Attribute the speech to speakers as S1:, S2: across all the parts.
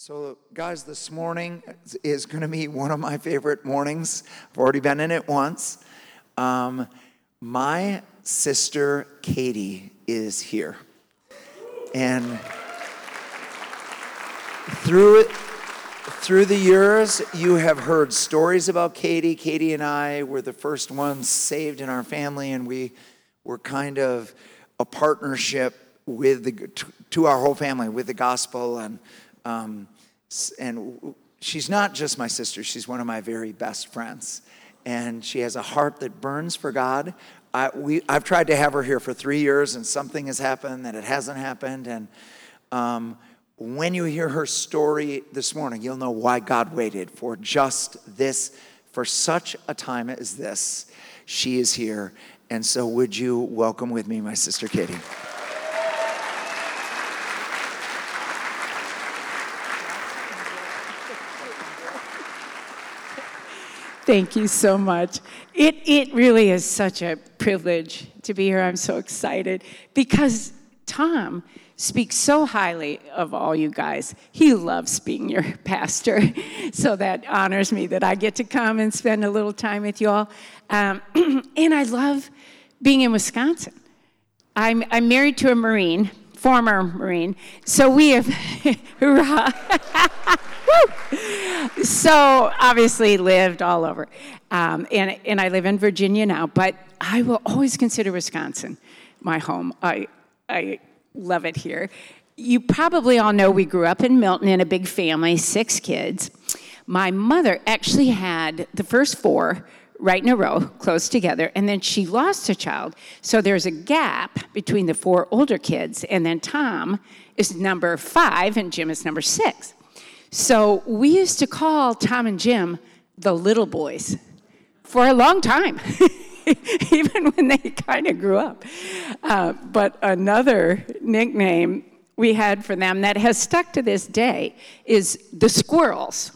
S1: So, guys, this morning is going to be one of my favorite mornings. I've already been in it once. Um, my sister Katie is here. And through it, through the years, you have heard stories about Katie. Katie and I were the first ones saved in our family, and we were kind of a partnership with the to our whole family with the gospel and um, and she's not just my sister, she's one of my very best friends. And she has a heart that burns for God. I, we, I've tried to have her here for three years, and something has happened that it hasn't happened. And um, when you hear her story this morning, you'll know why God waited for just this, for such a time as this. She is here. And so, would you welcome with me my sister Katie?
S2: Thank you so much. It, it really is such a privilege to be here. I'm so excited because Tom speaks so highly of all you guys. He loves being your pastor. So that honors me that I get to come and spend a little time with you all. Um, and I love being in Wisconsin. I'm, I'm married to a Marine, former Marine. So we have, hoorah. so obviously lived all over. Um, and, and I live in Virginia now, but I will always consider Wisconsin my home. I, I love it here. You probably all know we grew up in Milton in a big family, six kids. My mother actually had the first four right in a row, close together, and then she lost a child. So there's a gap between the four older kids, and then Tom is number five, and Jim is number six. So we used to call Tom and Jim the little boys for a long time, even when they kind of grew up. Uh, but another nickname we had for them that has stuck to this day is the squirrels.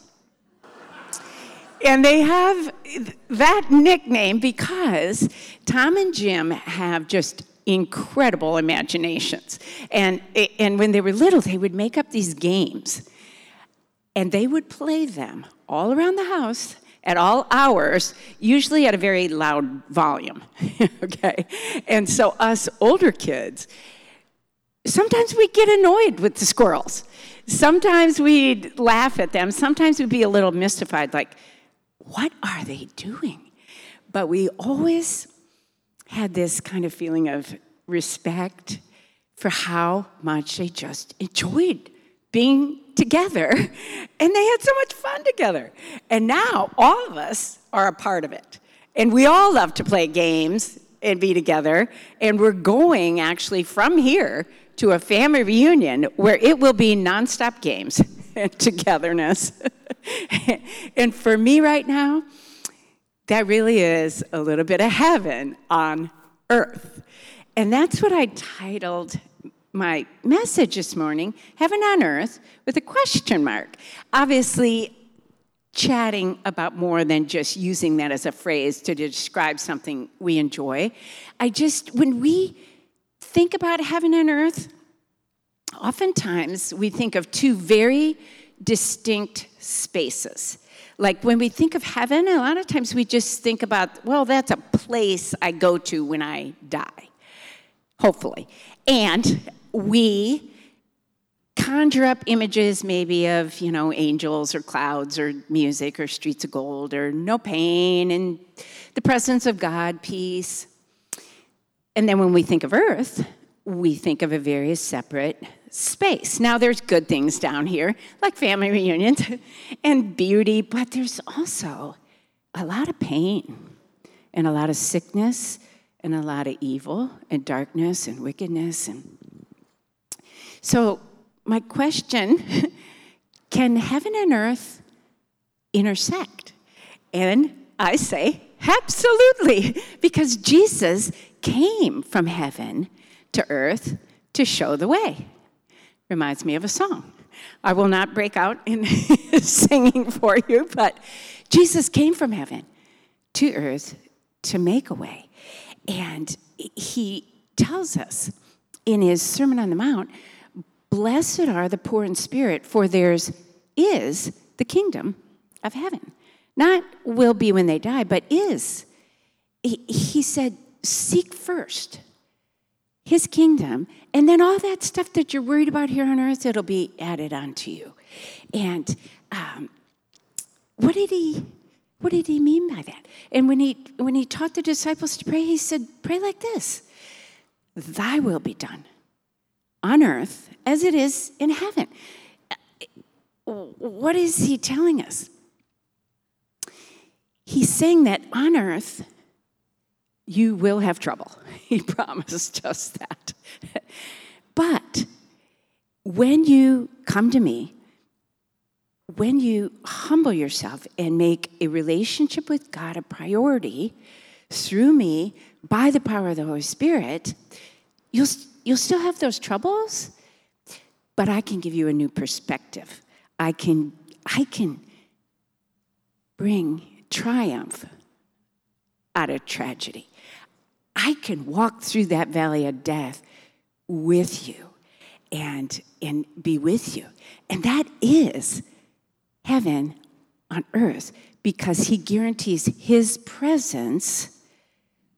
S2: And they have that nickname because Tom and Jim have just incredible imaginations. And, and when they were little, they would make up these games and they would play them all around the house at all hours, usually at a very loud volume. okay? And so, us older kids, sometimes we'd get annoyed with the squirrels. Sometimes we'd laugh at them. Sometimes we'd be a little mystified, like, what are they doing? But we always had this kind of feeling of respect for how much they just enjoyed being together and they had so much fun together. And now all of us are a part of it. And we all love to play games and be together. And we're going actually from here to a family reunion where it will be nonstop games and togetherness. and for me right now, that really is a little bit of heaven on earth. And that's what I titled my message this morning, Heaven on Earth, with a question mark. Obviously, chatting about more than just using that as a phrase to describe something we enjoy. I just, when we think about heaven and earth, oftentimes we think of two very distinct spaces. Like when we think of heaven, a lot of times we just think about, well, that's a place I go to when I die, hopefully. And we conjure up images maybe of you know angels or clouds or music or streets of gold or no pain and the presence of god peace. And then when we think of earth we think of a very separate space. Now there's good things down here like family reunions and beauty but there's also a lot of pain and a lot of sickness and a lot of evil and darkness and wickedness and so, my question can heaven and earth intersect? And I say, absolutely, because Jesus came from heaven to earth to show the way. Reminds me of a song. I will not break out in singing for you, but Jesus came from heaven to earth to make a way. And he tells us in his Sermon on the Mount Blessed are the poor in spirit, for theirs is the kingdom of heaven. Not will be when they die, but is. He, said, seek first his kingdom, and then all that stuff that you're worried about here on earth, it'll be added onto you. And um, what did he what did he mean by that? And when he when he taught the disciples to pray, he said, pray like this. Thy will be done on earth as it is in heaven. What is he telling us? He's saying that on earth, you will have trouble. He promised us that. but when you come to me, when you humble yourself and make a relationship with God a priority through me by the power of the Holy Spirit, you'll, you'll still have those troubles, but I can give you a new perspective. I can, I can bring triumph out of tragedy. I can walk through that valley of death with you and, and be with you. And that is heaven on earth because he guarantees his presence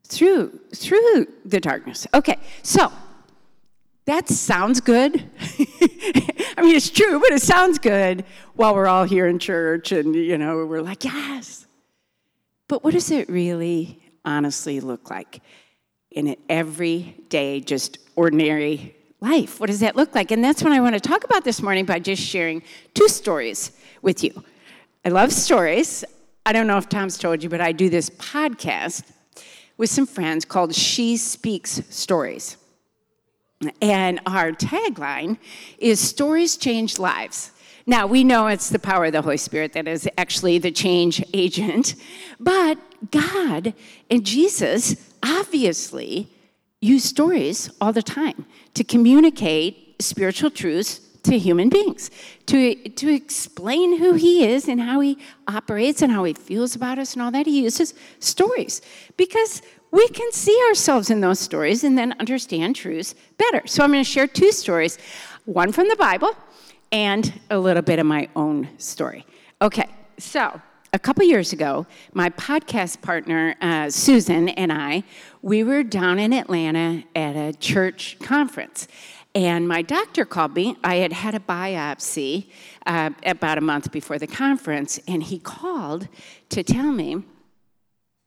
S2: through through the darkness. Okay, so that sounds good. I mean, it's true, but it sounds good while we're all here in church and, you know, we're like, yes. But what does it really honestly look like? in an everyday, just ordinary life. What does that look like? And that's what I want to talk about this morning by just sharing two stories with you. I love stories. I don't know if Tom's told you, but I do this podcast with some friends called She Speaks Stories. And our tagline is Stories Change Lives. Now, we know it's the power of the Holy Spirit that is actually the change agent, but God and Jesus obviously use stories all the time to communicate spiritual truths to human beings, to, to explain who he is and how he operates and how he feels about us and all that. He uses stories because we can see ourselves in those stories and then understand truths better. So I'm going to share two stories one from the Bible and a little bit of my own story. Okay, so a couple years ago, my podcast partner, uh, Susan, and I, we were down in Atlanta at a church conference. And my doctor called me. I had had a biopsy uh, about a month before the conference, and he called to tell me,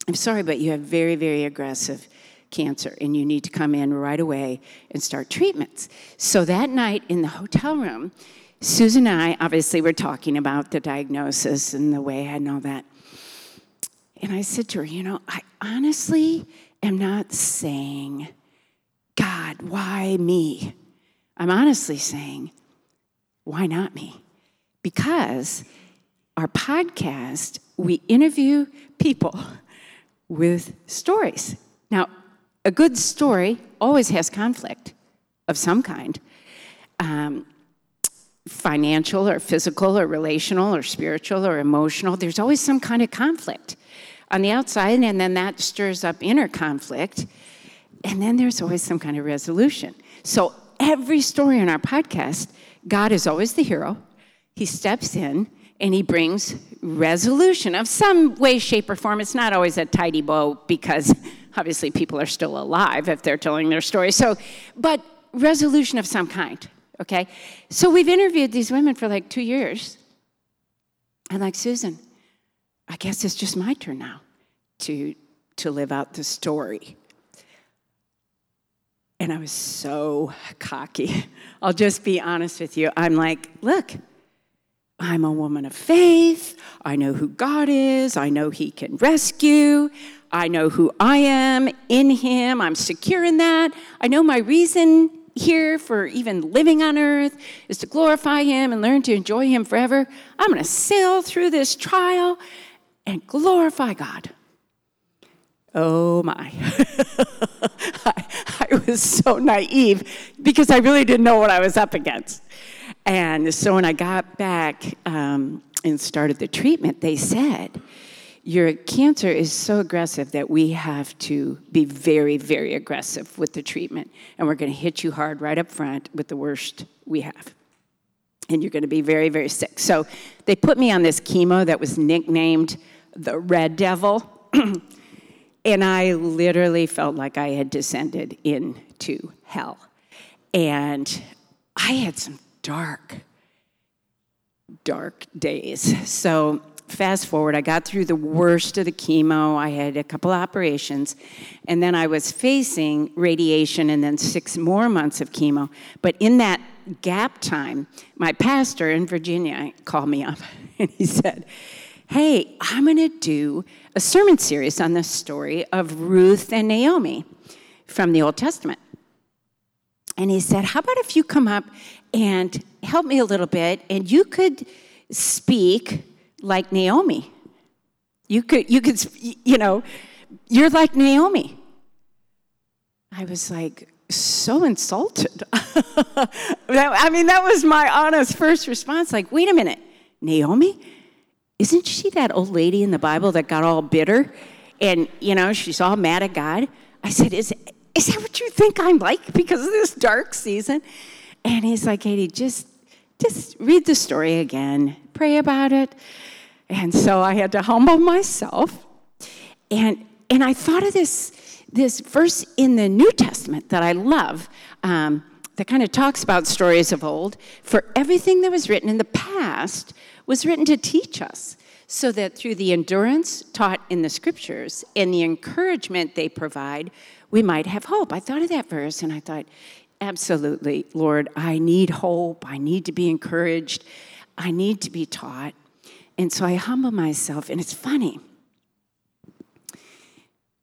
S2: I'm sorry, but you have very, very aggressive cancer, and you need to come in right away and start treatments. So that night in the hotel room, Susan and I obviously were talking about the diagnosis and the way and all that. And I said to her, You know, I honestly am not saying, God, why me? I'm honestly saying, Why not me? Because our podcast, we interview people with stories. Now, a good story always has conflict of some kind. Um, financial or physical or relational or spiritual or emotional, there's always some kind of conflict on the outside, and then that stirs up inner conflict, and then there's always some kind of resolution. So every story on our podcast, God is always the hero. He steps in and he brings resolution of some way, shape, or form. It's not always a tidy bow because obviously people are still alive if they're telling their story. So, but resolution of some kind okay? So we've interviewed these women for like two years. And like, Susan, I guess it's just my turn now to, to live out the story. And I was so cocky. I'll just be honest with you. I'm like, look, I'm a woman of faith. I know who God is. I know He can rescue. I know who I am in Him. I'm secure in that. I know my reason here for even living on earth is to glorify Him and learn to enjoy Him forever. I'm going to sail through this trial and glorify God. Oh my. I, I, was so naive because I really didn't know what I was up against. And so when I got back um, and started the treatment, they said, your cancer is so aggressive that we have to be very, very aggressive with the treatment. And we're going to hit you hard right up front with the worst we have. and you're going to be very, very sick. So they put me on this chemo that was nicknamed the Red Devil. and I literally felt like I had descended into hell. And I had some dark, dark days. So fast forward, I got through the worst of the chemo. I had a couple operations, and then I was facing radiation and then six more months of chemo. But in that gap time, my pastor in Virginia called me up and he said, Hey, I'm going to do a sermon series on the story of Ruth and Naomi from the Old Testament. And he said, How about if you come up and help me a little bit and you could speak like Naomi. You could, you could, you know, you're like Naomi. I was like so insulted. I mean, that was my honest first response. Like, wait a minute, Naomi? Isn't she that old lady in the Bible that got all bitter? And, you know, she's all mad at God. I said, is, is that what you think I'm like because of this dark season? And he's like, Katie, just, just read the story again, pray about it. And so I had to humble myself. And, and I thought of this, this verse in the New Testament that I love um, that kind of talks about stories of old. For everything that was written in the past was written to teach us, so that through the endurance taught in the scriptures and the encouragement they provide, we might have hope. I thought of that verse and I thought, absolutely, Lord, I need hope. I need to be encouraged. I need to be taught. And so I humble myself, and it's funny.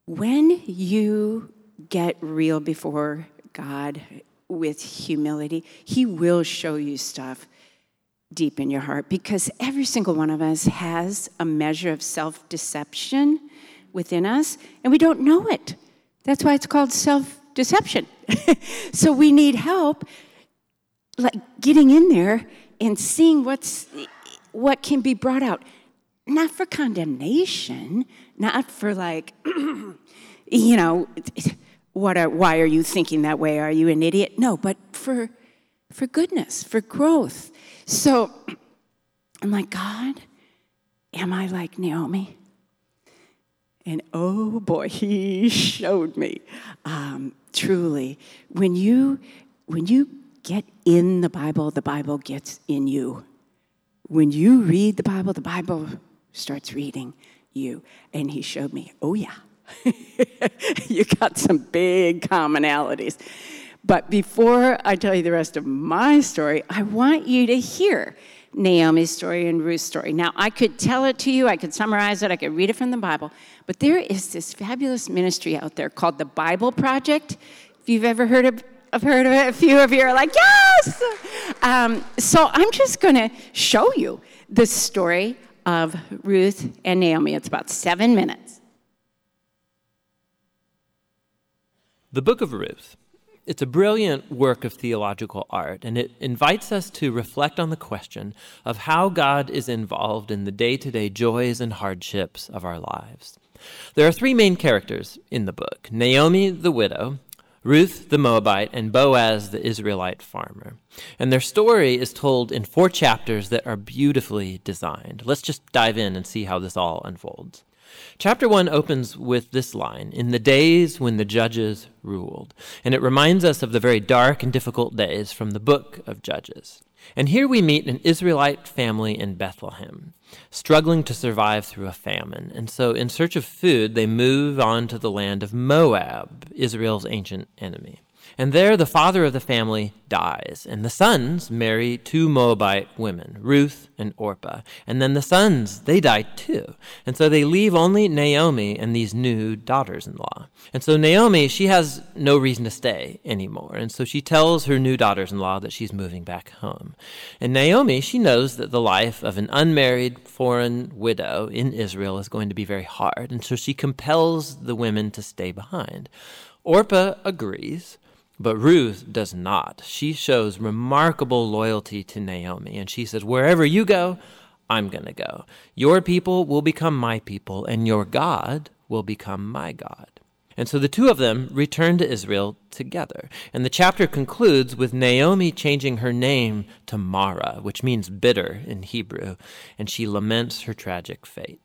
S2: When you get real before God with humility, He will show you stuff deep in your heart because every single one of us has a measure of self deception within us, and we don't know it. That's why it's called self deception. so we need help, like getting in there and seeing what's what can be brought out. Not for condemnation, not for like, you know, what are, why are you thinking that way? Are you an idiot? No, but for, for goodness, for growth. So I'm like, God, am I like Naomi? And oh boy, he showed me. Um, truly, when you when you get in the Bible, the Bible gets in you when you read the Bible, the Bible starts reading you. And he showed me, oh, yeah, you got some big commonalities. But before I tell you the rest of my story, I want you to hear Naomi's story and Ruth's story. Now, I could tell it to you, I could summarize it, I could read it from the Bible, but there is this fabulous ministry out there called the Bible Project. If you've ever heard of I've heard of it. A few of you are like, yes! Um, so I'm just going to show you the story of Ruth and Naomi. It's about seven minutes.
S3: The book of Ruth. It's a brilliant work of theological art, and it invites us to reflect on the question of how God is involved in the day to day joys and hardships of our lives. There are three main characters in the book Naomi, the widow, Ruth the Moabite, and Boaz the Israelite farmer. And their story is told in four chapters that are beautifully designed. Let's just dive in and see how this all unfolds. Chapter 1 opens with this line In the days when the judges ruled. And it reminds us of the very dark and difficult days from the book of Judges. And here we meet an Israelite family in Bethlehem struggling to survive through a famine. And so, in search of food, they move on to the land of Moab, Israel's ancient enemy. And there the father of the family dies, and the sons marry two Moabite women, Ruth and Orpah. And then the sons, they die too. And so they leave only Naomi and these new daughters in law. And so Naomi, she has no reason to stay anymore. And so she tells her new daughters in law that she's moving back home. And Naomi, she knows that the life of an unmarried foreign widow in Israel is going to be very hard. And so she compels the women to stay behind. Orpah agrees. But Ruth does not. She shows remarkable loyalty to Naomi, and she says, Wherever you go, I'm going to go. Your people will become my people, and your God will become my God. And so the two of them return to Israel together. And the chapter concludes with Naomi changing her name to Mara, which means bitter in Hebrew, and she laments her tragic fate.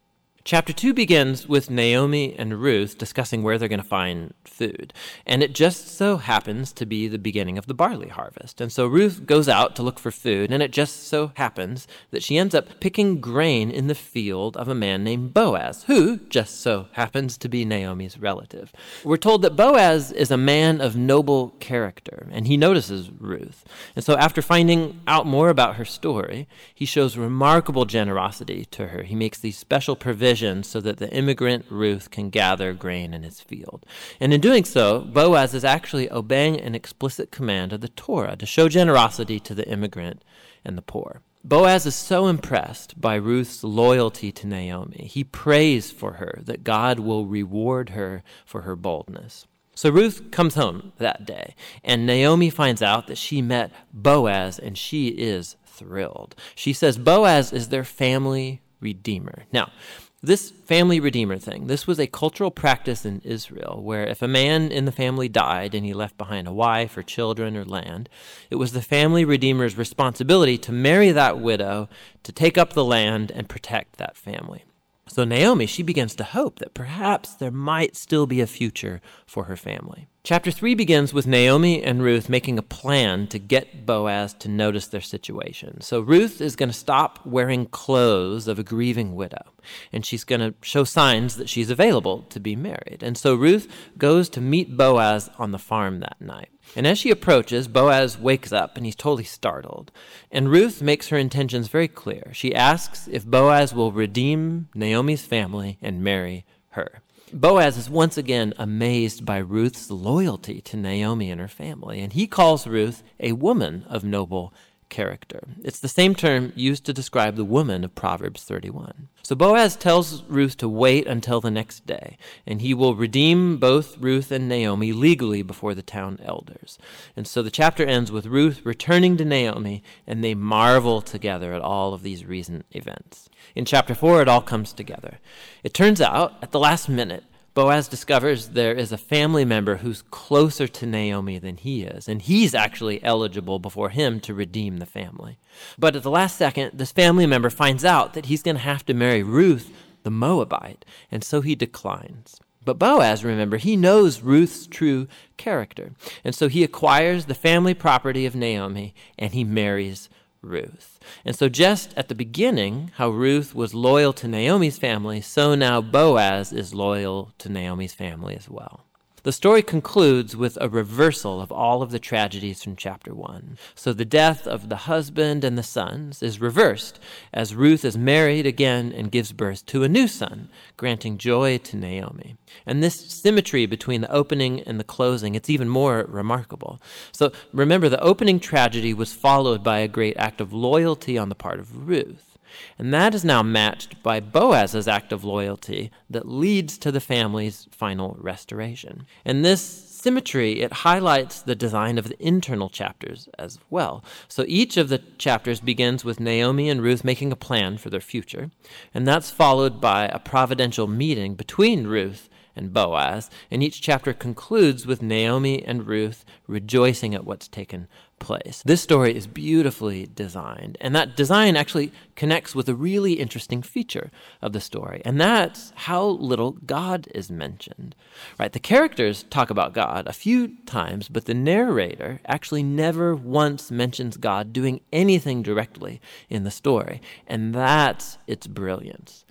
S3: Chapter 2 begins with Naomi and Ruth discussing where they're going to find food. And it just so happens to be the beginning of the barley harvest. And so Ruth goes out to look for food, and it just so happens that she ends up picking grain in the field of a man named Boaz, who just so happens to be Naomi's relative. We're told that Boaz is a man of noble character, and he notices Ruth. And so after finding out more about her story, he shows remarkable generosity to her. He makes these special provisions so that the immigrant Ruth can gather grain in his field. And in doing so, Boaz is actually obeying an explicit command of the Torah to show generosity to the immigrant and the poor. Boaz is so impressed by Ruth's loyalty to Naomi. He prays for her that God will reward her for her boldness. So Ruth comes home that day, and Naomi finds out that she met Boaz, and she is thrilled. She says Boaz is their family redeemer. Now, this family redeemer thing, this was a cultural practice in Israel where if a man in the family died and he left behind a wife or children or land, it was the family redeemer's responsibility to marry that widow, to take up the land, and protect that family. So Naomi, she begins to hope that perhaps there might still be a future for her family. Chapter 3 begins with Naomi and Ruth making a plan to get Boaz to notice their situation. So Ruth is going to stop wearing clothes of a grieving widow, and she's going to show signs that she's available to be married. And so Ruth goes to meet Boaz on the farm that night. And as she approaches, Boaz wakes up and he's totally startled. And Ruth makes her intentions very clear. She asks if Boaz will redeem Naomi's family and marry her. Boaz is once again amazed by Ruth's loyalty to Naomi and her family, and he calls Ruth a woman of noble character. It's the same term used to describe the woman of Proverbs 31. So Boaz tells Ruth to wait until the next day, and he will redeem both Ruth and Naomi legally before the town elders. And so the chapter ends with Ruth returning to Naomi, and they marvel together at all of these recent events. In chapter 4, it all comes together. It turns out, at the last minute, Boaz discovers there is a family member who's closer to Naomi than he is, and he's actually eligible before him to redeem the family. But at the last second, this family member finds out that he's going to have to marry Ruth, the Moabite, and so he declines. But Boaz, remember, he knows Ruth's true character, and so he acquires the family property of Naomi and he marries Ruth. And so, just at the beginning, how Ruth was loyal to Naomi's family, so now Boaz is loyal to Naomi's family as well. The story concludes with a reversal of all of the tragedies from chapter 1. So the death of the husband and the sons is reversed as Ruth is married again and gives birth to a new son, granting joy to Naomi. And this symmetry between the opening and the closing, it's even more remarkable. So remember, the opening tragedy was followed by a great act of loyalty on the part of Ruth. And that is now matched by Boaz's act of loyalty that leads to the family's final restoration. And this symmetry, it highlights the design of the internal chapters as well. So each of the chapters begins with Naomi and Ruth making a plan for their future, and that's followed by a providential meeting between Ruth and Boaz, and each chapter concludes with Naomi and Ruth rejoicing at what's taken place. This story is beautifully designed, and that design actually connects with a really interesting feature of the story, and that's how little God is mentioned. Right? The characters talk about God a few times, but the narrator actually never once mentions God doing anything directly in the story, and that's its brilliance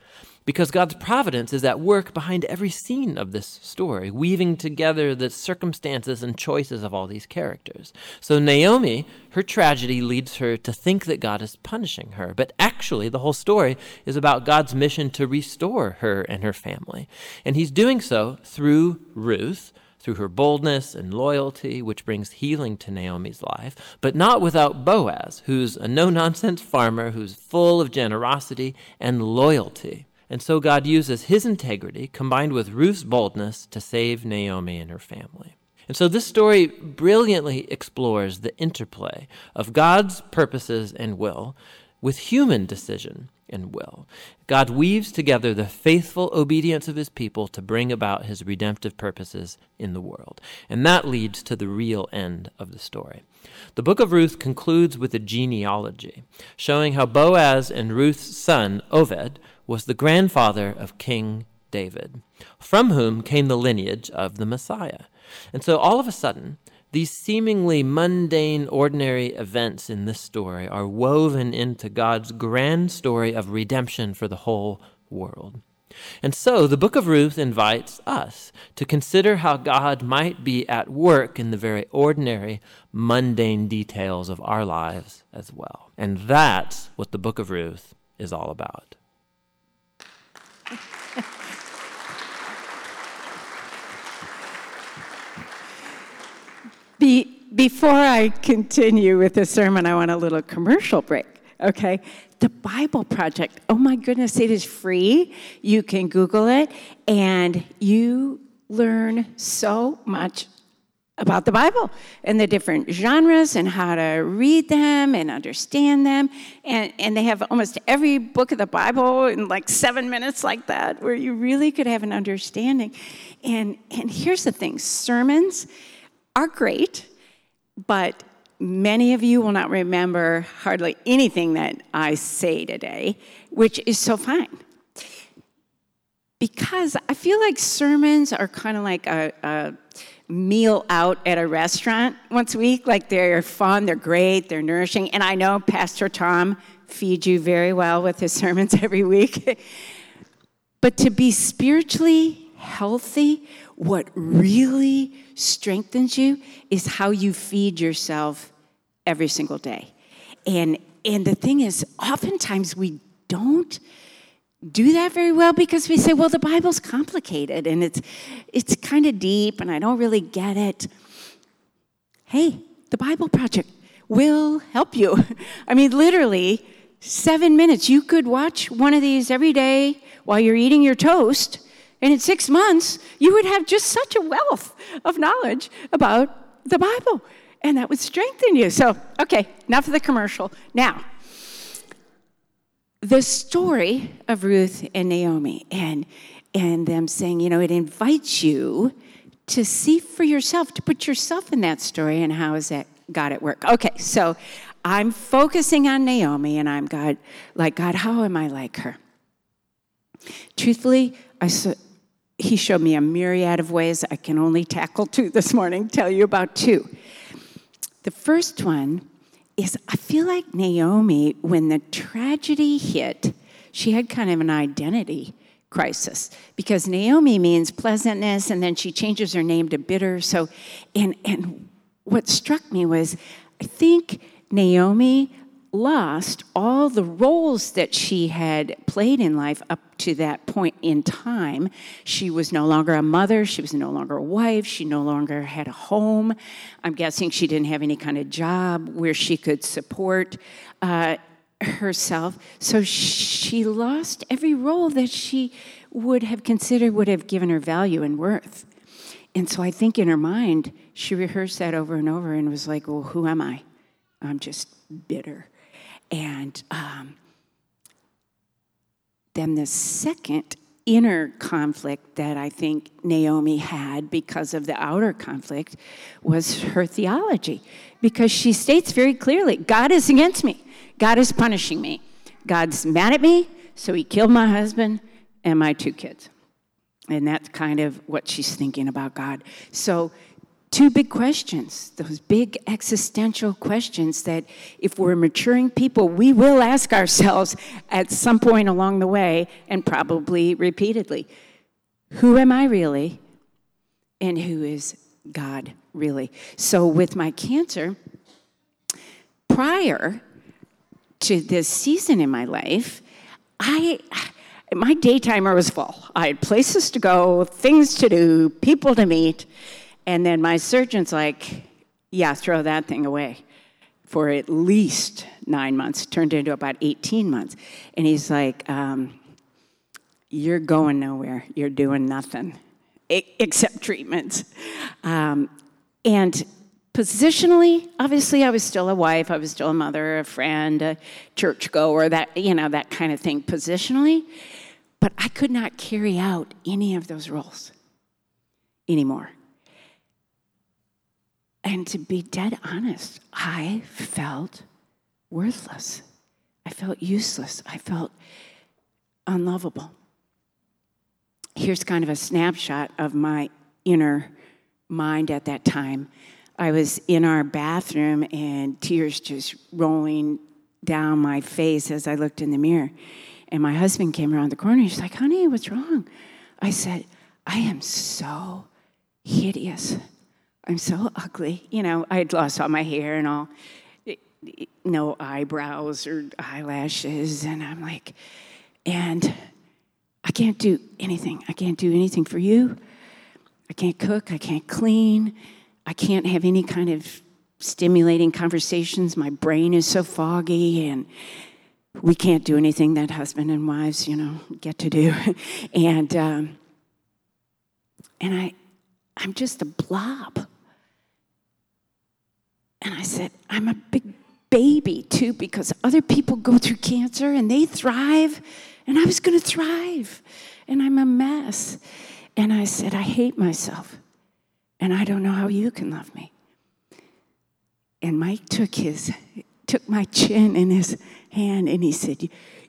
S3: because God's providence is at work behind every scene of this story, weaving together the circumstances and choices of all these characters. So Naomi, her tragedy leads her to think that God is punishing her, but actually the whole story is about God's mission to restore her and her family. And he's doing so through Ruth, through her boldness and loyalty, which brings healing to Naomi's life, but not without Boaz, who's a no nonsense farmer who's full of generosity and loyalty. And so God uses his integrity combined with Ruth's boldness to save Naomi and her family. And so this story brilliantly explores the interplay of God's purposes and will with human decision and will. God weaves together the faithful obedience of his people to bring about his redemptive purposes in the world. And that leads to the real end of the story. The book of Ruth concludes with a genealogy, showing how Boaz and Ruth's son, Obed, was the grandfather of King David, from whom came the lineage of the Messiah. And so all of a sudden, these seemingly mundane, ordinary events in this story are woven into God's grand story of redemption for the whole world. And so the book of Ruth invites us to consider how God might be at work in the very ordinary, mundane details of our lives as well. And that's what the book of Ruth is all about.
S2: Be, before I continue with the sermon, I want a little commercial break, okay? The Bible Project, oh my goodness, it is free. You can Google it, and you learn so much about the Bible and the different genres and how to read them and understand them. And, and they have almost every book of the Bible in like seven minutes, like that, where you really could have an understanding. And, and here's the thing sermons are great, but many of you will not remember hardly anything that I say today, which is so fine. Because I feel like sermons are kind of like a, a meal out at a restaurant once a week. Like they're fun, they're great, they're nourishing. And I know Pastor Tom feeds you very well with his sermons every week. but to be spiritually healthy, what really strengthens you is how you feed yourself every single day. And and the thing is, oftentimes we don't do that very well because we say, well, the Bible's complicated and it's it's kind of deep and I don't really get it. Hey, the Bible Project will help you. I mean, literally, seven minutes. You could watch one of these every day while you're eating your toast and in six months, you would have just such a wealth of knowledge about the Bible, and that would strengthen you. So, okay, enough of the commercial. Now, the story of Ruth and Naomi, and, and them saying, you know, it invites you to see for yourself, to put yourself in that story, and how is that God at work? Okay, so I'm focusing on Naomi, and I'm God, like, God, how am I like her? Truthfully, I, he showed me a myriad of ways. I can only tackle two this morning, tell you about two. The first one is I feel like Naomi, when the tragedy hit, she had kind of an identity crisis because Naomi means pleasantness, and then she changes her name to bitter. So, and, and what struck me was I think Naomi lost all the roles that she had played in life up to that point in time. She was no longer a mother, she was no longer a wife, she no longer had a home. I'm guessing she didn't have any kind of job where she could support uh, herself. So she lost every role that she would have considered would have given her value and worth. And so I think in her mind, she rehearsed that over and over and was like, well, who am I? I'm just bitter. And um, then the second inner conflict that I think Naomi had because of the outer conflict was her theology. Because she states very clearly God is against me, God is punishing me, God's mad at me, so he killed my husband and my two kids. And that's kind of what she's thinking about God. So two big questions, those big existential questions that if we're maturing people, we will ask ourselves at some point along the way and probably repeatedly Who am I really? And who is God really? So, with my cancer, prior to this season in my life, I my day timer was full. I had places to go, things to do, people to meet. And then my surgeon's like, yeah, throw that thing away for at least nine months, turned into about 18 months. And he's like, um, You're going nowhere. You're doing nothing except treatments. Um, and Positionally, obviously, I was still a wife, I was still a mother, a friend, a churchgoer, that, you know, that kind of thing positionally. But I could not carry out any of those roles anymore. And to be dead honest, I felt worthless. I felt useless. I felt unlovable. Here's kind of a snapshot of my inner mind at that time. I was in our bathroom and tears just rolling down my face as I looked in the mirror. And my husband came around the corner. He's like, honey, what's wrong? I said, I am so hideous. I'm so ugly. You know, I had lost all my hair and all, no eyebrows or eyelashes. And I'm like, and I can't do anything. I can't do anything for you. I can't cook. I can't clean. I can't have any kind of stimulating conversations. My brain is so foggy, and we can't do anything that husband and wives, you know, get to do. and um, and I, I'm just a blob. And I said, I'm a big baby too, because other people go through cancer and they thrive, and I was going to thrive, and I'm a mess. And I said, I hate myself and I don't know how you can love me. And Mike took his took my chin in his hand and he said,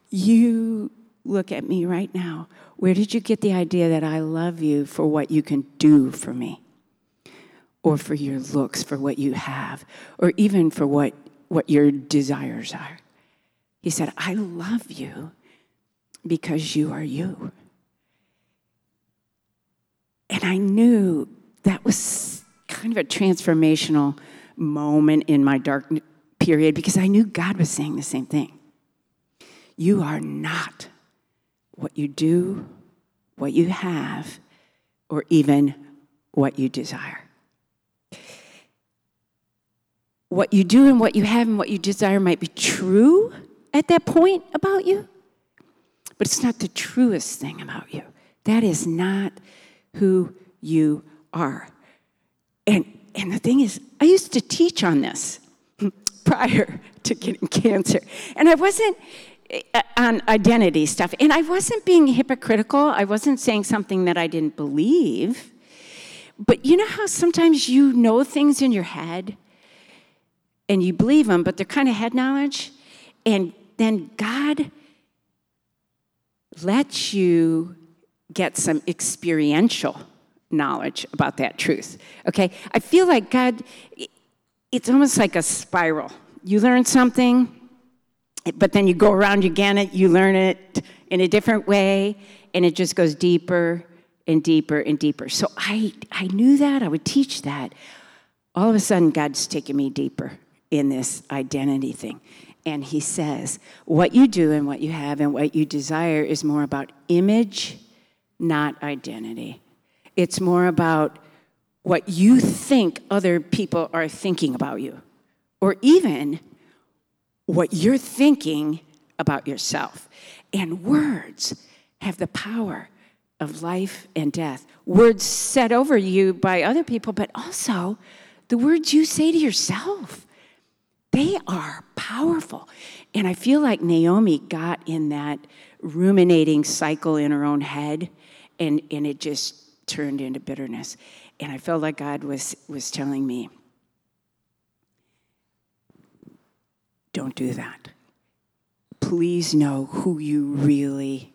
S2: "You look at me right now. Where did you get the idea that I love you for what you can do for me? Or for your looks, for what you have, or even for what what your desires are?" He said, "I love you because you are you." And I knew that was kind of a transformational moment in my dark period because I knew God was saying the same thing. You are not what you do, what you have, or even what you desire. What you do and what you have and what you desire might be true at that point about you, but it's not the truest thing about you. That is not who you are. And, and the thing is, I used to teach on this prior to getting cancer. And I wasn't uh, on identity stuff. And I wasn't being hypocritical. I wasn't saying something that I didn't believe. But you know how sometimes you know things in your head and you believe them, but they're kind of head knowledge? And then God lets you get some experiential knowledge about that truth. Okay? I feel like God, it's almost like a spiral. You learn something, but then you go around again, it, you learn it in a different way, and it just goes deeper and deeper and deeper. So I, I knew that, I would teach that. All of a sudden, God's taking me deeper in this identity thing. And He says, what you do and what you have and what you desire is more about image, not identity. It's more about what you think other people are thinking about you, or even what you're thinking about yourself. And words have the power of life and death. Words said over you by other people, but also the words you say to yourself. They are powerful. And I feel like Naomi got in that ruminating cycle in her own head, and, and it just turned into bitterness. And I felt like God was, was telling me, don't do that. Please know who you really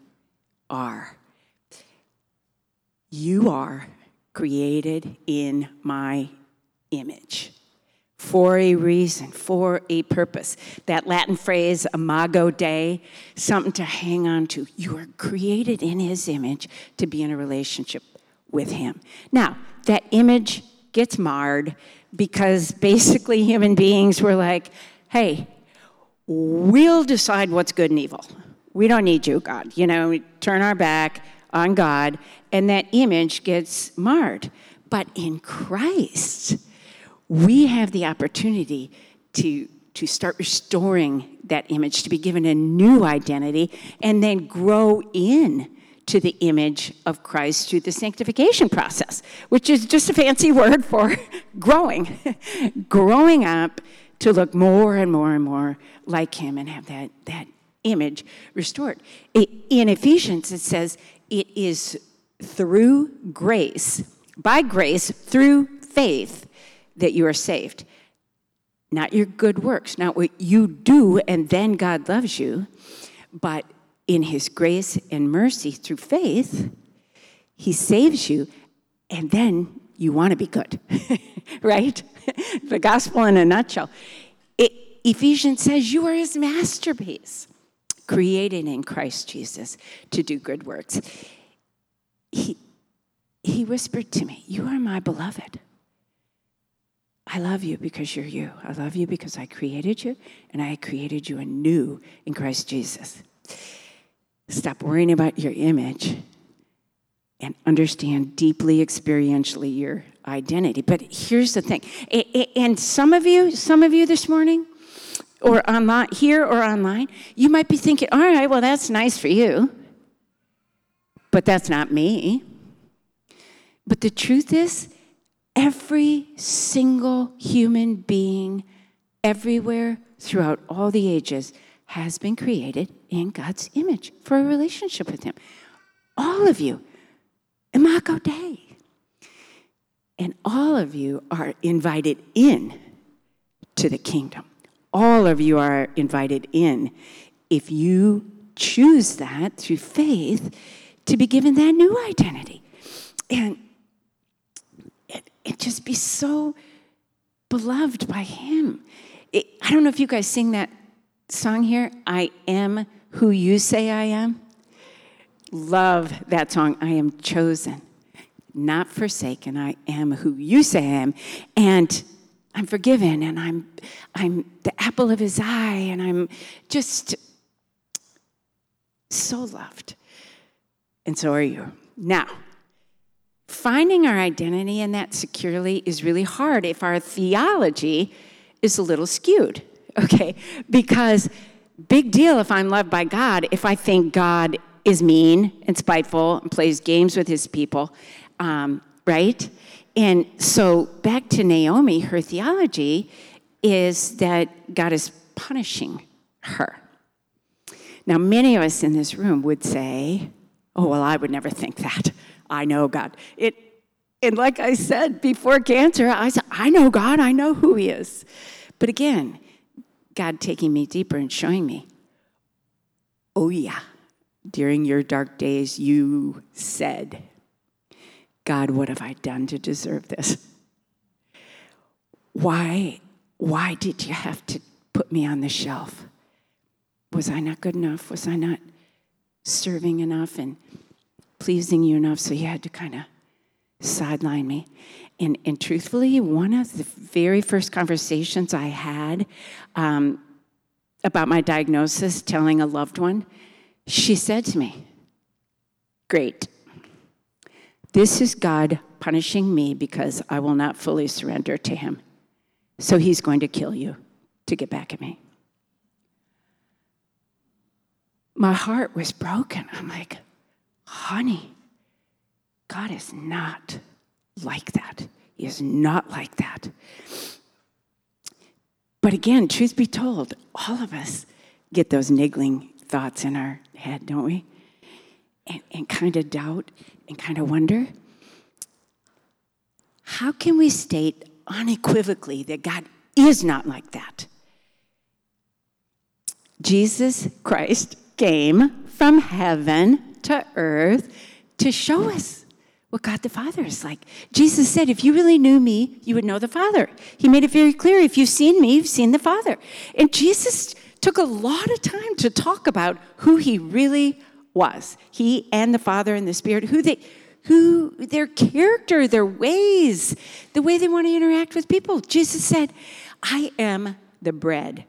S2: are. You are created in my image for a reason, for a purpose. That Latin phrase, imago Dei, something to hang on to. You are created in his image to be in a relationship with him. Now, that image gets marred because basically human beings were like, hey, we'll decide what's good and evil. We don't need you, God. You know, we turn our back on God, and that image gets marred. But in Christ, we have the opportunity to, to start restoring that image, to be given a new identity, and then grow in to the image of Christ through the sanctification process, which is just a fancy word for growing, growing up to look more and more and more like Him and have that, that image restored. In Ephesians, it says, it is through grace, by grace, through faith, that you are saved. Not your good works, not what you do and then God loves you, but in His grace and mercy through faith, He saves you, and then you want to be good, right? the gospel in a nutshell. It, Ephesians says you are His masterpiece, created in Christ Jesus to do good works. He, he whispered to me, You are my beloved. I love you because you're you. I love you because I created you, and I created you anew in Christ Jesus. Stop worrying about your image and understand deeply experientially your identity. But here's the thing. And some of you, some of you this morning, or online, here or online, you might be thinking, all right, well, that's nice for you, but that's not me. But the truth is, every single human being, everywhere, throughout all the ages, has been created in God's image for a relationship with Him. All of you, Imago Dei. And all of you are invited in to the kingdom. All of you are invited in if you choose that through faith to be given that new identity. And it just be so beloved by Him. It, I don't know if you guys sing that song here, I am who you say I am. Love that song, I am chosen, not forsaken. I am who you say I am. And I'm forgiven and I'm I'm the apple of his eye and I'm just so loved. And so are you. Now, finding our identity in that securely is really hard if our theology is a little skewed okay? Because big deal if I'm loved by God, if I think God is mean and spiteful and plays games with his people, um, right? And so back to Naomi, her theology is that God is punishing her. Now, many of us in this room would say, Oh, well, I would never think that. I know God. It, and like I said before cancer, I said, I know God, I know who He is. But again, God taking me deeper and showing me, oh, yeah, during your dark days, you said, God, what have I done to deserve this? Why, why did you have to put me on the shelf? Was I not good enough? Was I not serving enough and pleasing you enough so you had to kind of sideline me? And, and truthfully, one of the very first conversations I had um, about my diagnosis, telling a loved one, she said to me, Great. This is God punishing me because I will not fully surrender to Him. So He's going to kill you to get back at me. My heart was broken. I'm like, honey, God is not like that. He is not like that. But again, truth be told, all of us get those niggling thoughts in our head, don't we? And, and kind of doubt and kind of wonder. How can we state unequivocally that God is not like that? Jesus Christ came from heaven to earth to show us what God the Father is like. Jesus said, If you really knew me, you would know the Father. He made it very clear if you've seen me, you've seen the Father. And Jesus took a lot of time to talk about who he really was. He and the Father and the Spirit, who they who their character, their ways, the way they want to interact with people. Jesus said, I am the bread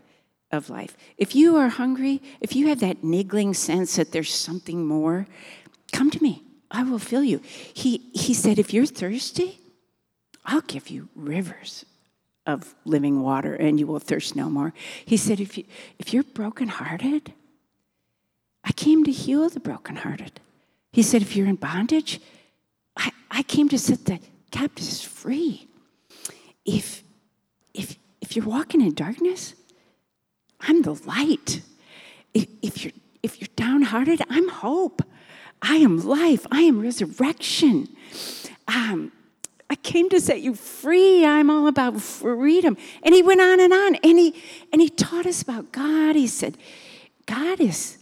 S2: of life. If you are hungry, if you have that niggling sense that there's something more, come to me. I will fill you. He, he said, If you're thirsty, I'll give you rivers of living water and you will thirst no more. He said, If, you, if you're brokenhearted, I came to heal the brokenhearted. He said, if you're in bondage, I, I came to set the captives free. If, if, if you're walking in darkness, I'm the light. If, if, you're, if you're downhearted, I'm hope. I am life. I am resurrection. Um, I came to set you free. I'm all about freedom. And he went on and on. And he, and he taught us about God. He said, God is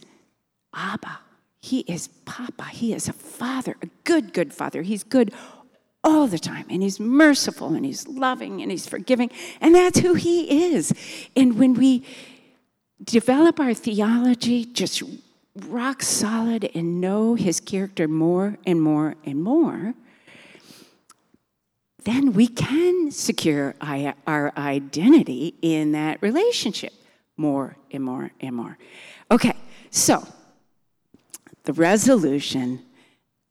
S2: Abba. He is Papa. He is a father, a good, good father. He's good all the time. And he's merciful and he's loving and he's forgiving. And that's who he is. And when we develop our theology just rock solid and know his character more and more and more, then we can secure our identity in that relationship more and more and more. Okay, so the resolution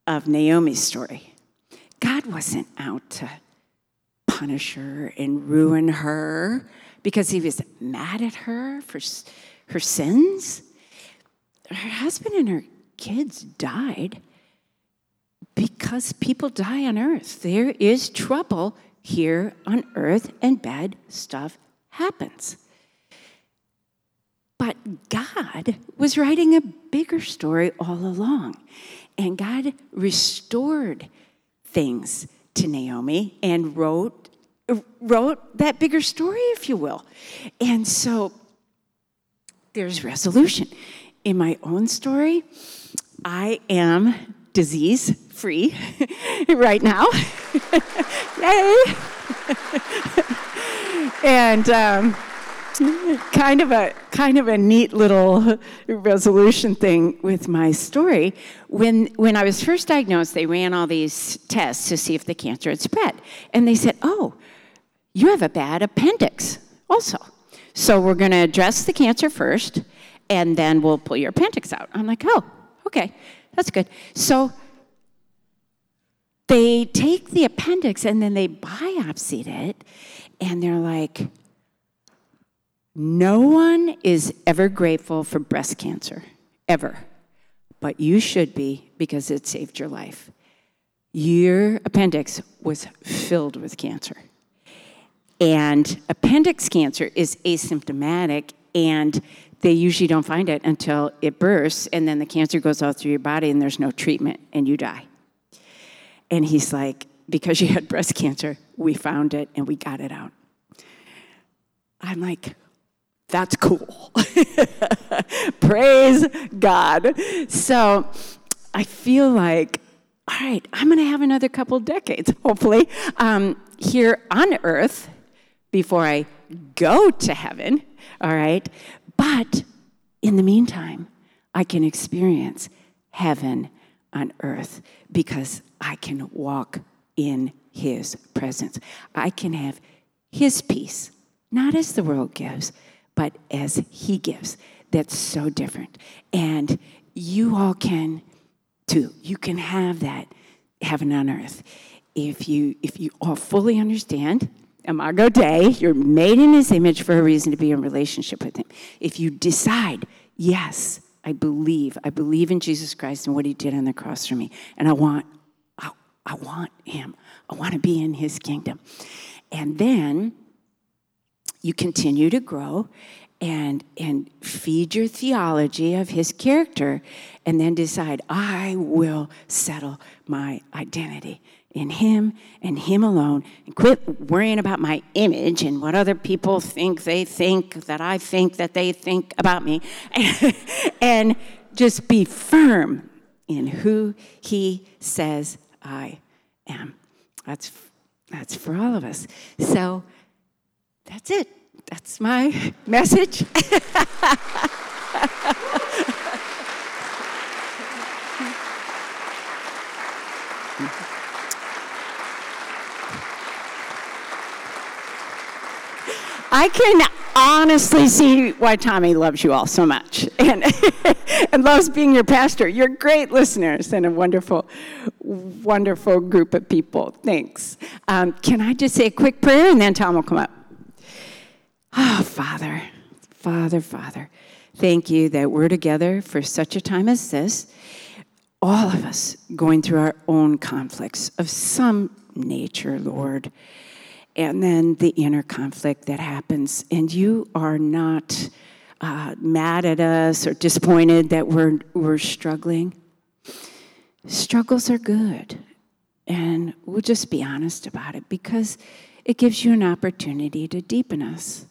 S2: of Naomi's story God wasn't out to punish her and ruin her because he was mad at her for her sins. Her husband and her kids died because people die on earth. There is trouble here on earth, and bad stuff happens. But God was writing a bigger story all along, and God restored things to Naomi and wrote wrote that bigger story, if you will. And so there's resolution. In my own story, I am disease free right now. Yay! and um, kind of a kind of a neat little resolution thing with my story. When when I was first diagnosed, they ran all these tests to see if the cancer had spread, and they said, "Oh, you have a bad appendix, also. So we're going to address the cancer first, and then we'll pull your appendix out." I'm like, "Oh, okay, that's good." So they take the appendix and then they biopsied it, and they're like, no one is ever grateful for breast cancer, ever. But you should be because it saved your life. Your appendix was filled with cancer. And appendix cancer is asymptomatic, and they usually don't find it until it bursts, and then the cancer goes all through your body, and there's no treatment, and you die. And he's like, Because you had breast cancer, we found it and we got it out. I'm like, that's cool. Praise God. So I feel like, all right, I'm going to have another couple decades, hopefully, um, here on earth before I go to heaven, all right? But in the meantime, I can experience heaven on earth because I can walk in his presence. I can have his peace, not as the world gives, but as He gives. That's so different. And you all can too. You can have that heaven on earth. If you if you all fully understand Imago Dei, you're made in his image for a reason to be in relationship with him. If you decide, yes, I believe, I believe in Jesus Christ and what he did on the cross for me, and I want, I, I want him. I want to be in his kingdom. And then you continue to grow and and feed your theology of his character and then decide I will settle my identity in him and him alone and quit worrying about my image and what other people think they think that I think that they think about me and just be firm in who he says I am that's that's for all of us so that's it. That's my message. I can honestly see why Tommy loves you all so much and, and loves being your pastor. You're great listeners and a wonderful, wonderful group of people. Thanks. Um, can I just say a quick prayer and then Tom will come up? Oh, Father, Father, Father, thank you that we're together for such a time as this. all of us going through our own conflicts of some nature, Lord. And then the inner conflict that happens. And you are not uh, mad at us or disappointed that we're, we're struggling. Struggles are good. And we'll just be honest about it because it gives you an opportunity to deepen us.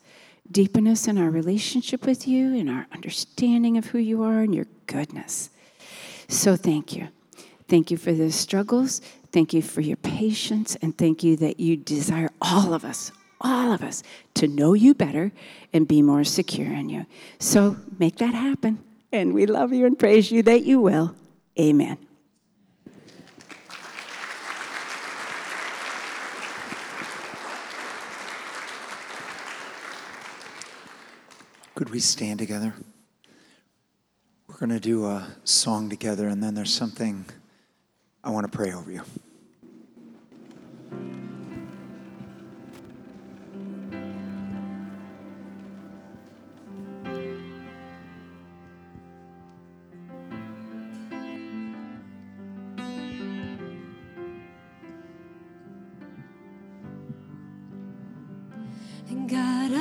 S2: Deepen us in our relationship with you, in our understanding of who you are and your goodness. So thank you. Thank you for the struggles. Thank you for your patience. And thank you that you desire all of us, all of us, to know you better and be more secure in you. So make that happen. And we love you and praise you that you will. Amen.
S1: Could we stand together? We're going to do a song together, and then there's something I want to pray over you.
S4: God,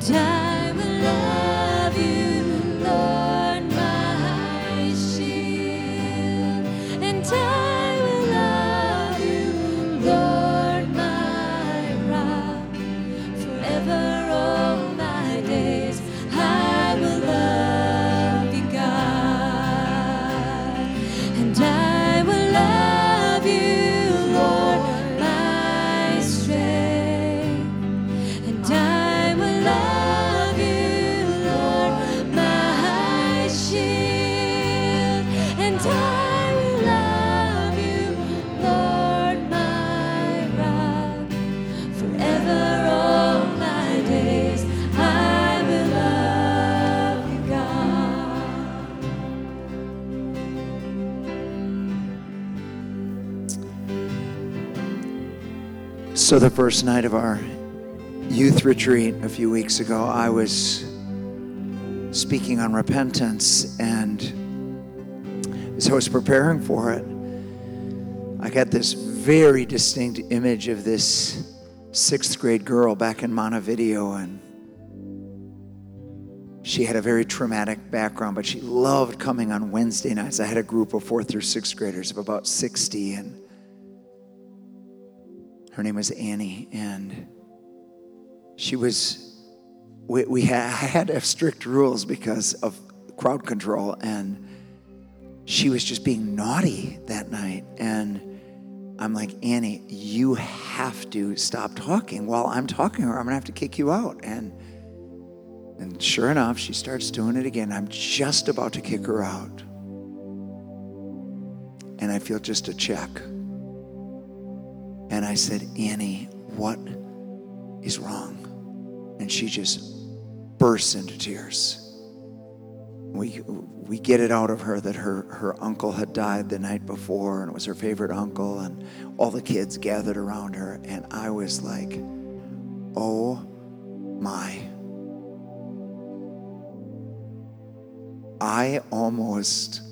S4: strength.
S1: So, the first night of our youth retreat a few weeks ago, I was speaking on repentance, and as I was preparing for it, I got this very distinct image of this sixth grade girl back in Montevideo, and she had a very traumatic background, but she loved coming on Wednesday nights. I had a group of fourth through sixth graders of about 60, and her name was Annie, and she was. We, we had, I had to have strict rules because of crowd control, and she was just being naughty that night. And I'm like, Annie, you have to stop talking. While I'm talking her, I'm gonna have to kick you out. And and sure enough, she starts doing it again. I'm just about to kick her out. And I feel just a check. And I said, Annie, what is wrong? And she just bursts into tears. We, we get it out of her that her, her uncle had died the night before and it was her favorite uncle, and all the kids gathered around her. And I was like, oh my. I almost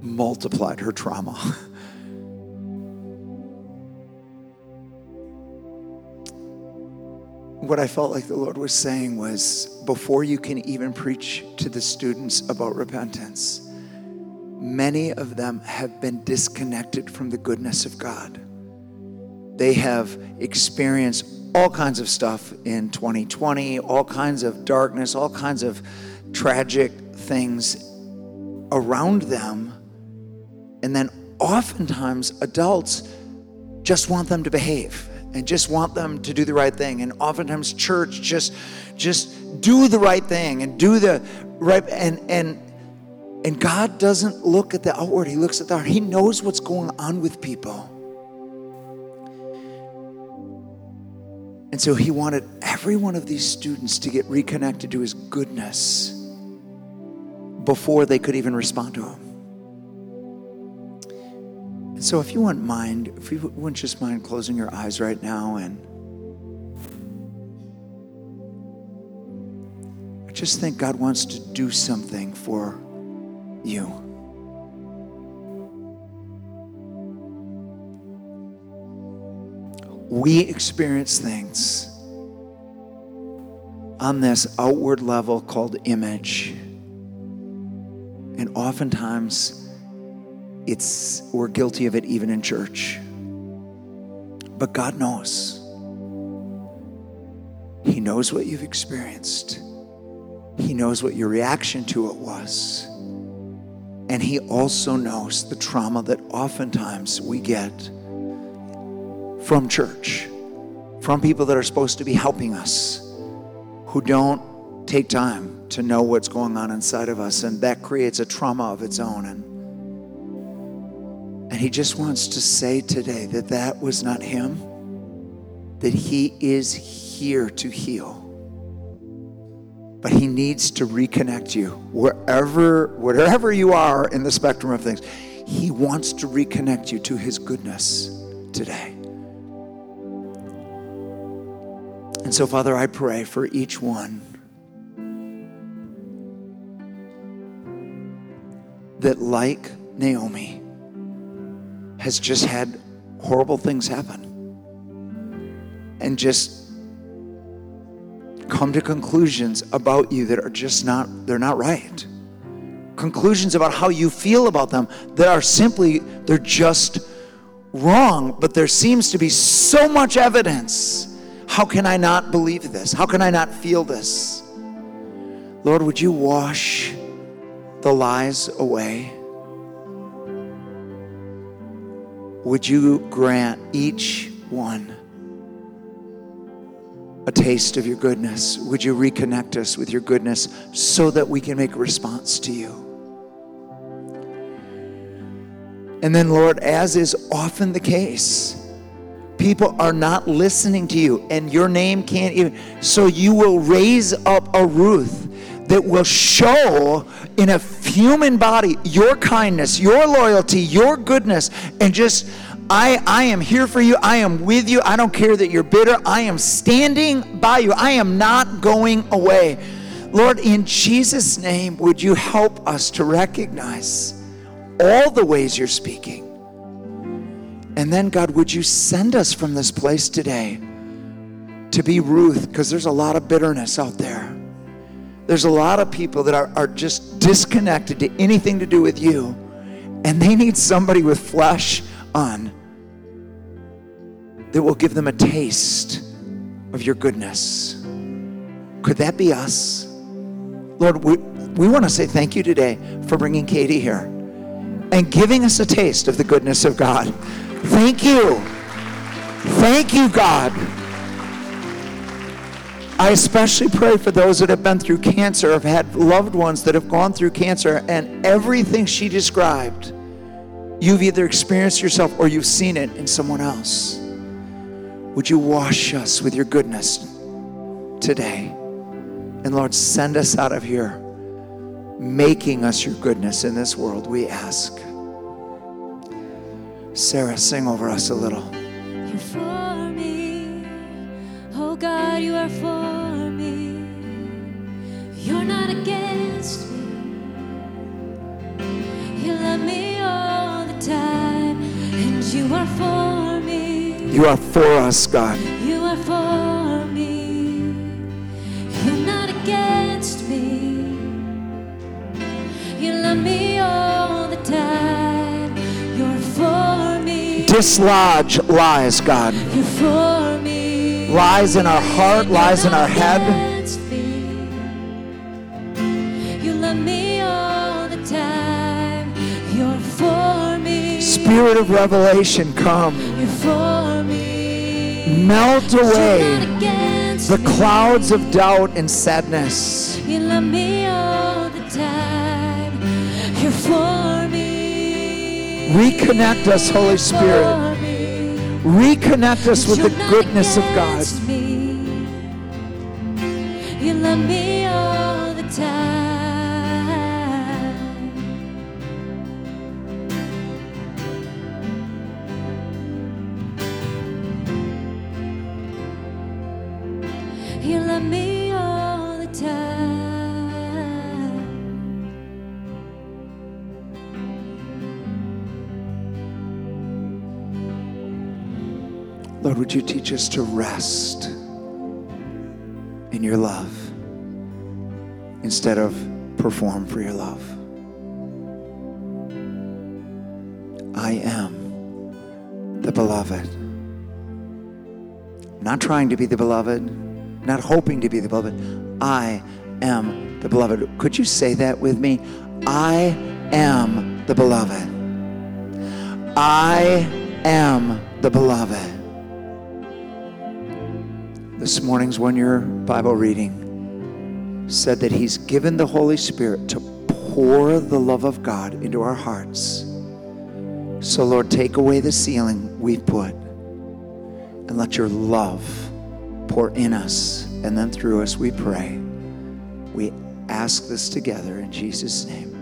S1: multiplied her trauma. what I felt like the Lord was saying was before you can even preach to the students about repentance, many of them have been disconnected from the goodness of God. They have experienced all kinds of stuff in 2020, all kinds of darkness, all kinds of tragic things around them. And then oftentimes adults just want them to behave and just want them to do the right thing. And oftentimes church just just do the right thing and do the right and and and God doesn't look at the outward he looks at the heart. He knows what's going on with people. And so he wanted every one of these students to get reconnected to his goodness before they could even respond to him and so, if you wouldn't mind, if you wouldn't just mind closing your eyes right now, and I just think God wants to do something for you. We experience things on this outward level called image. And oftentimes, it's we're guilty of it even in church. But God knows. He knows what you've experienced. He knows what your reaction to it was. And he also knows the trauma that oftentimes we get from church, from people that are supposed to be helping us, who don't take time to know what's going on inside of us. And that creates a trauma of its own. And and he just wants to say today that that was not him, that he is here to heal. But he needs to reconnect you wherever, wherever you are in the spectrum of things. He wants to reconnect you to his goodness today. And so, Father, I pray for each one that, like Naomi, has just had horrible things happen and just come to conclusions about you that are just not they're not right. Conclusions about how you feel about them that are simply they're just wrong but there seems to be so much evidence. How can i not believe this? How can i not feel this? Lord would you wash the lies away would you grant each one a taste of your goodness? Would you reconnect us with your goodness so that we can make a response to you? And then, Lord, as is often the case, people are not listening to you, and your name can't even. So you will raise up a Ruth that will show in a human body your kindness, your loyalty, your goodness, and just, I, I am here for you. I am with you. I don't care that you're bitter. I am standing by you. I am not going away. Lord, in Jesus' name, would you help us to recognize all the ways you're speaking? And then, God, would you send us from this place today to be Ruth? Because there's a lot of bitterness out there. There's a lot of people that are, are just disconnected to anything to do with you, and they need somebody with flesh on that will give them a taste of your goodness. Could that be us? Lord, we, we want to say thank you today for bringing Katie here and giving us a taste of the goodness of God. Thank you. Thank you, God. I especially pray for those that have been through cancer, have had loved ones that have gone through cancer, and everything she described, you've either experienced yourself or you've seen it in someone else. Would you wash us with your goodness today? And Lord, send us out of here, making us your goodness in this world, we ask. Sarah, sing over us a little.
S4: You're for me. Oh God, you are for. You're not against me. You love me all the time, and you are for me.
S1: You are for us, God.
S4: You are for me. You're not against me. You love me all the time. You're for me.
S1: Dislodge lies, God.
S4: You're for me.
S1: Lies in our heart, lies in our head. Spirit of revelation, come.
S4: You're for me.
S1: Melt away the clouds of doubt and sadness.
S4: You love me all the time. You're for me.
S1: Reconnect us, Holy Spirit. Reconnect us with the goodness of God.
S4: You love me all the time.
S1: Lord, would you teach us to rest in your love instead of perform for your love? I am the beloved. Not trying to be the beloved, not hoping to be the beloved. I am the beloved. Could you say that with me? I am the beloved. I am the beloved. This morning's one year Bible reading said that He's given the Holy Spirit to pour the love of God into our hearts. So, Lord, take away the ceiling we've put and let your love pour in us and then through us, we pray. We ask this together in Jesus' name.